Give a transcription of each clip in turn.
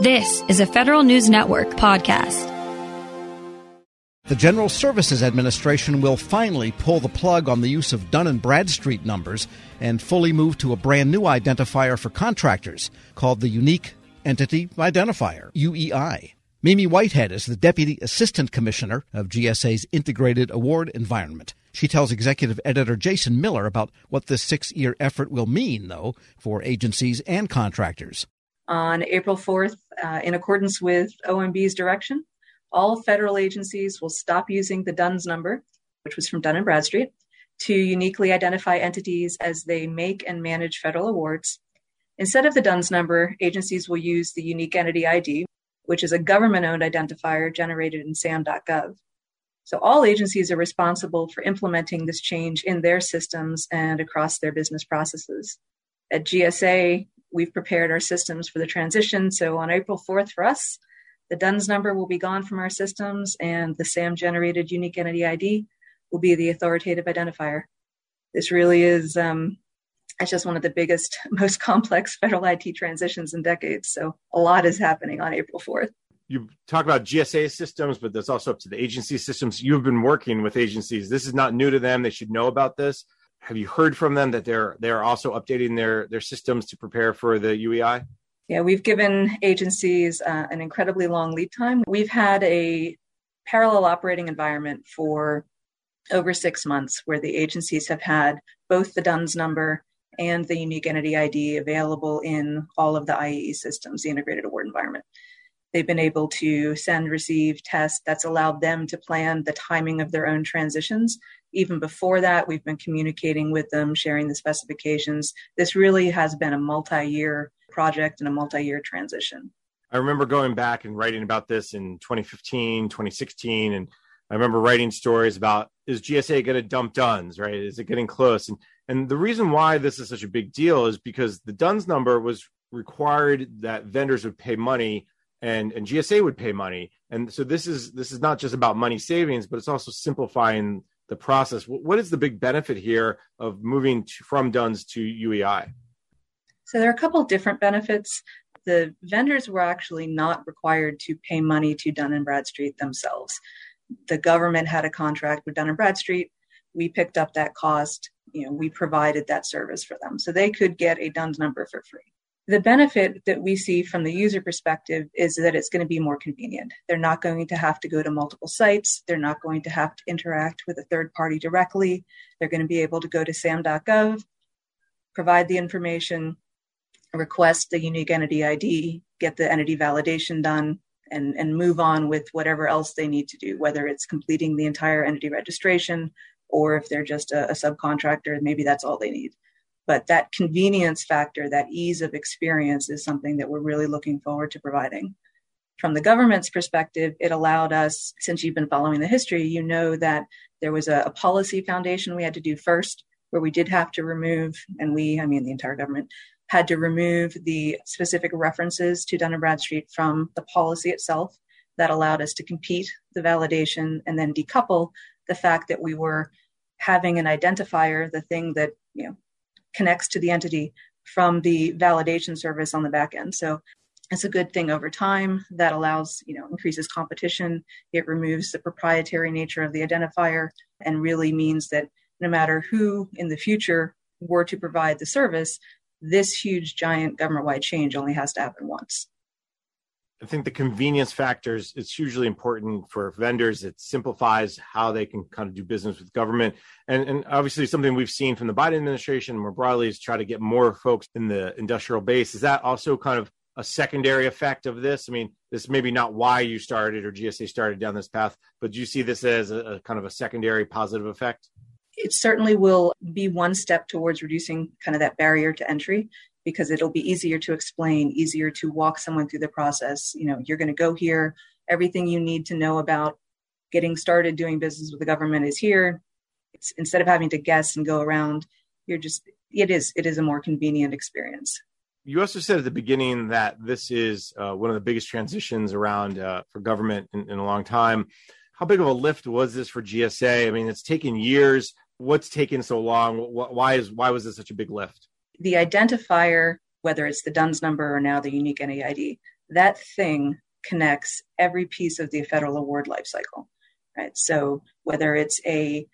This is a Federal News Network podcast. The General Services Administration will finally pull the plug on the use of Dun and Bradstreet numbers and fully move to a brand new identifier for contractors called the Unique Entity Identifier, UEI. Mimi Whitehead is the Deputy Assistant Commissioner of GSA's Integrated Award Environment. She tells executive editor Jason Miller about what this six year effort will mean, though, for agencies and contractors. On April 4th, uh, in accordance with OMB's direction, all federal agencies will stop using the DUNS number, which was from Dun & Bradstreet, to uniquely identify entities as they make and manage federal awards. Instead of the DUNS number, agencies will use the Unique Entity ID, which is a government owned identifier generated in SAM.gov. So all agencies are responsible for implementing this change in their systems and across their business processes. At GSA, we've prepared our systems for the transition. So on April 4th for us, the DUNS number will be gone from our systems and the SAM generated unique entity ID will be the authoritative identifier. This really is, um, it's just one of the biggest, most complex federal IT transitions in decades. So a lot is happening on April 4th. You talk about GSA systems, but that's also up to the agency systems. You've been working with agencies. This is not new to them. They should know about this have you heard from them that they're they're also updating their their systems to prepare for the UEI? Yeah, we've given agencies uh, an incredibly long lead time. We've had a parallel operating environment for over six months where the agencies have had both the DUNS number and the unique entity ID available in all of the IAE systems, the integrated award environment. They've been able to send, receive, test. That's allowed them to plan the timing of their own transitions. Even before that, we've been communicating with them, sharing the specifications. This really has been a multi year project and a multi year transition. I remember going back and writing about this in 2015, 2016, and I remember writing stories about is GSA going to dump DUNS, right? Is it getting close? And and the reason why this is such a big deal is because the DUNS number was required that vendors would pay money and and GSA would pay money. And so this is this is not just about money savings, but it's also simplifying the process. What is the big benefit here of moving to, from DUNS to UEI? So there are a couple different benefits. The vendors were actually not required to pay money to Dun and Bradstreet themselves. The government had a contract with Dun and Bradstreet. We picked up that cost. You know, we provided that service for them, so they could get a DUNS number for free. The benefit that we see from the user perspective is that it's going to be more convenient. They're not going to have to go to multiple sites. They're not going to have to interact with a third party directly. They're going to be able to go to sam.gov, provide the information, request the unique entity ID, get the entity validation done, and, and move on with whatever else they need to do, whether it's completing the entire entity registration or if they're just a, a subcontractor, maybe that's all they need. But that convenience factor, that ease of experience is something that we're really looking forward to providing. From the government's perspective, it allowed us, since you've been following the history, you know that there was a, a policy foundation we had to do first, where we did have to remove, and we, I mean the entire government, had to remove the specific references to Dun & Bradstreet from the policy itself. That allowed us to compete the validation and then decouple the fact that we were having an identifier, the thing that you know connects to the entity from the validation service on the back end. So it's a good thing over time that allows, you know, increases competition. It removes the proprietary nature of the identifier and really means that no matter who in the future were to provide the service, this huge giant government wide change only has to happen once. I think the convenience factors it's hugely important for vendors. It simplifies how they can kind of do business with government, and and obviously something we've seen from the Biden administration more broadly is try to get more folks in the industrial base. Is that also kind of a secondary effect of this? I mean, this may be not why you started or GSA started down this path, but do you see this as a, a kind of a secondary positive effect? It certainly will be one step towards reducing kind of that barrier to entry because it'll be easier to explain, easier to walk someone through the process. You know, you're going to go here, everything you need to know about getting started doing business with the government is here. It's instead of having to guess and go around, you're just it is it is a more convenient experience. You also said at the beginning that this is uh, one of the biggest transitions around uh, for government in, in a long time. How big of a lift was this for GSA? I mean, it's taken years. What's taken so long? Why is why was this such a big lift? The identifier, whether it's the DUNS number or now the unique NAID, that thing connects every piece of the federal award lifecycle, right? So whether it's a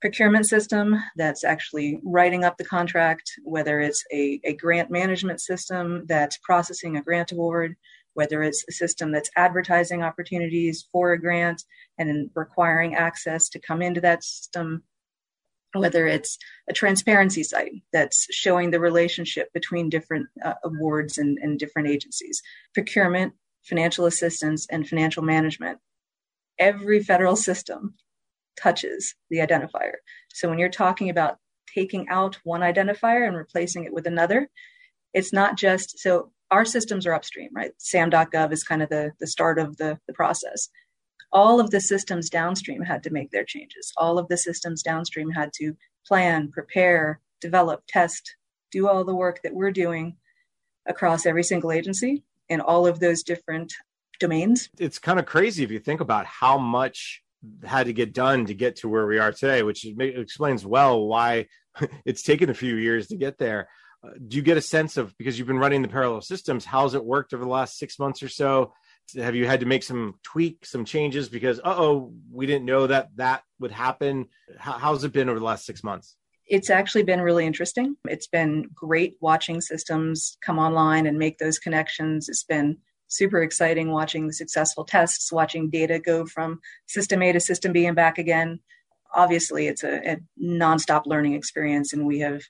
procurement system that's actually writing up the contract, whether it's a, a grant management system that's processing a grant award, whether it's a system that's advertising opportunities for a grant and requiring access to come into that system, whether it's a transparency site that's showing the relationship between different uh, awards and, and different agencies, procurement, financial assistance, and financial management. Every federal system touches the identifier. So when you're talking about taking out one identifier and replacing it with another, it's not just so our systems are upstream, right? SAM.gov is kind of the, the start of the, the process. All of the systems downstream had to make their changes. All of the systems downstream had to plan, prepare, develop, test, do all the work that we're doing across every single agency in all of those different domains. It's kind of crazy if you think about how much had to get done to get to where we are today, which explains well why it's taken a few years to get there. Uh, do you get a sense of because you've been running the parallel systems? How's it worked over the last six months or so? Have you had to make some tweaks, some changes because oh, we didn't know that that would happen? How, how's it been over the last six months? It's actually been really interesting. It's been great watching systems come online and make those connections. It's been super exciting watching the successful tests, watching data go from system A to system B and back again. Obviously, it's a, a nonstop learning experience, and we have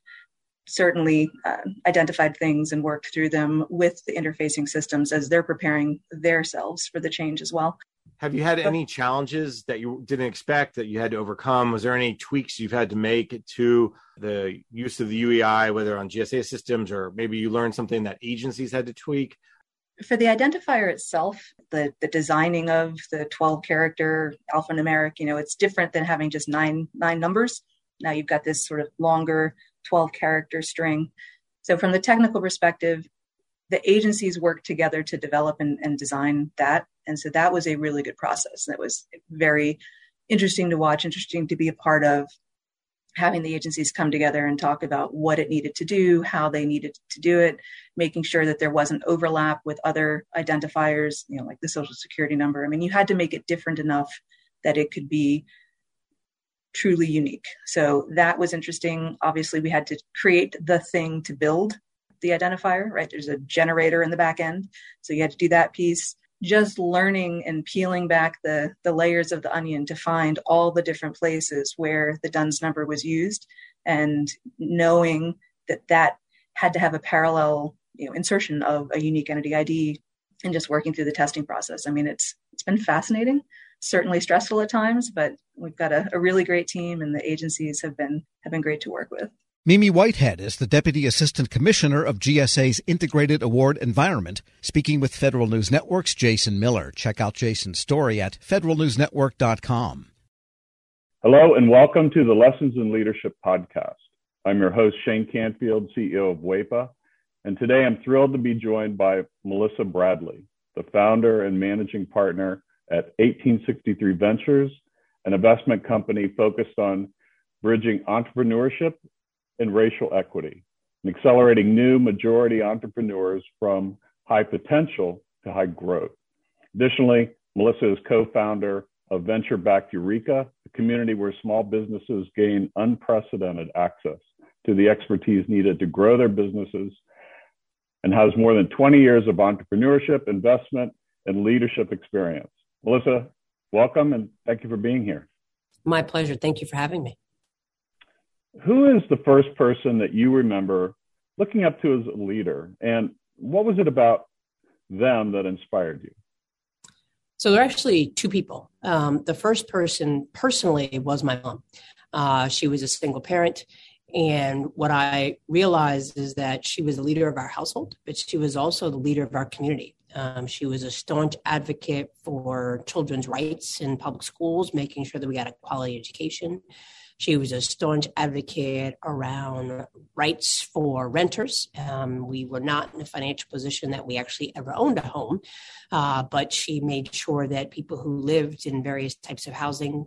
certainly uh, identified things and worked through them with the interfacing systems as they're preparing themselves for the change as well. Have you had any challenges that you didn't expect that you had to overcome? Was there any tweaks you've had to make to the use of the UEI, whether on GSA systems or maybe you learned something that agencies had to tweak? For the identifier itself, the, the designing of the 12 character alphanumeric, you know, it's different than having just nine nine numbers. Now you've got this sort of longer 12 character string. So, from the technical perspective, the agencies worked together to develop and, and design that. And so that was a really good process. That was very interesting to watch, interesting to be a part of having the agencies come together and talk about what it needed to do, how they needed to do it, making sure that there wasn't overlap with other identifiers, you know, like the social security number. I mean, you had to make it different enough that it could be truly unique. So that was interesting. Obviously, we had to create the thing to build the identifier, right? There's a generator in the back end. So you had to do that piece. Just learning and peeling back the, the layers of the onion to find all the different places where the DUNS number was used and knowing that that had to have a parallel you know, insertion of a unique entity ID and just working through the testing process. I mean, it's it's been fascinating certainly stressful at times, but we've got a, a really great team and the agencies have been have been great to work with. Mimi Whitehead is the Deputy Assistant Commissioner of GSA's Integrated Award Environment, speaking with Federal News Network's Jason Miller. Check out Jason's story at federalnewsnetwork.com. Hello, and welcome to the Lessons in Leadership podcast. I'm your host, Shane Canfield, CEO of WEPA, and today I'm thrilled to be joined by Melissa Bradley, the founder and managing partner at 1863 Ventures, an investment company focused on bridging entrepreneurship and racial equity and accelerating new majority entrepreneurs from high potential to high growth. Additionally, Melissa is co founder of Venture Backed Ureeka, a community where small businesses gain unprecedented access to the expertise needed to grow their businesses and has more than 20 years of entrepreneurship, investment, and leadership experience. Melissa, welcome and thank you for being here. My pleasure. Thank you for having me. Who is the first person that you remember looking up to as a leader, and what was it about them that inspired you? So there are actually two people. Um, the first person personally was my mom. Uh, she was a single parent. And what I realized is that she was the leader of our household, but she was also the leader of our community. Um, she was a staunch advocate for children's rights in public schools, making sure that we got a quality education. She was a staunch advocate around rights for renters. Um, we were not in a financial position that we actually ever owned a home, uh, but she made sure that people who lived in various types of housing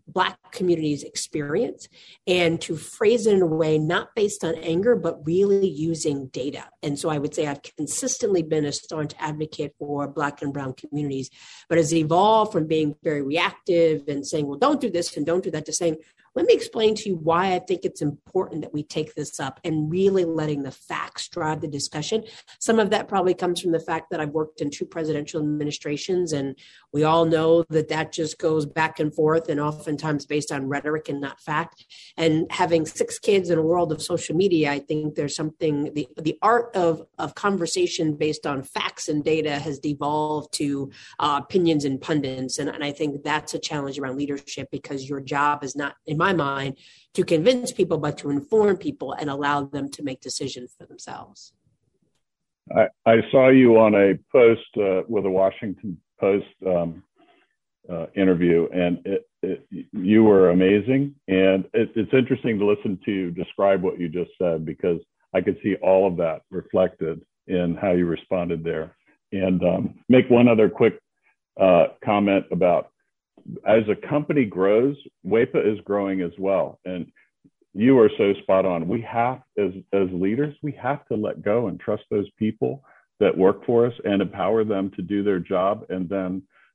black communities experience and to phrase it in a way not based on anger but really using data and so i would say i've consistently been a staunch advocate for black and brown communities but has evolved from being very reactive and saying well don't do this and don't do that to saying let me explain to you why I think it's important that we take this up and really letting the facts drive the discussion. Some of that probably comes from the fact that I've worked in two presidential administrations, and we all know that that just goes back and forth and oftentimes based on rhetoric and not fact. And having six kids in a world of social media, I think there's something, the, the art of, of conversation based on facts and data has devolved to uh, opinions and pundits. And, and I think that's a challenge around leadership because your job is not, in my mind, to convince people, but to inform people and allow them to make decisions for themselves. I, I saw you on a post uh, with a Washington Post um, uh, interview, and it, it, you were amazing. And it, it's interesting to listen to you describe what you just said because I could see all of that reflected in how you responded there. And um, make one other quick uh, comment about as a company grows, WEPA is growing as well. And you are so spot on. We have, as, as leaders, we have to let go and trust those people that work for us and empower them to do their job and then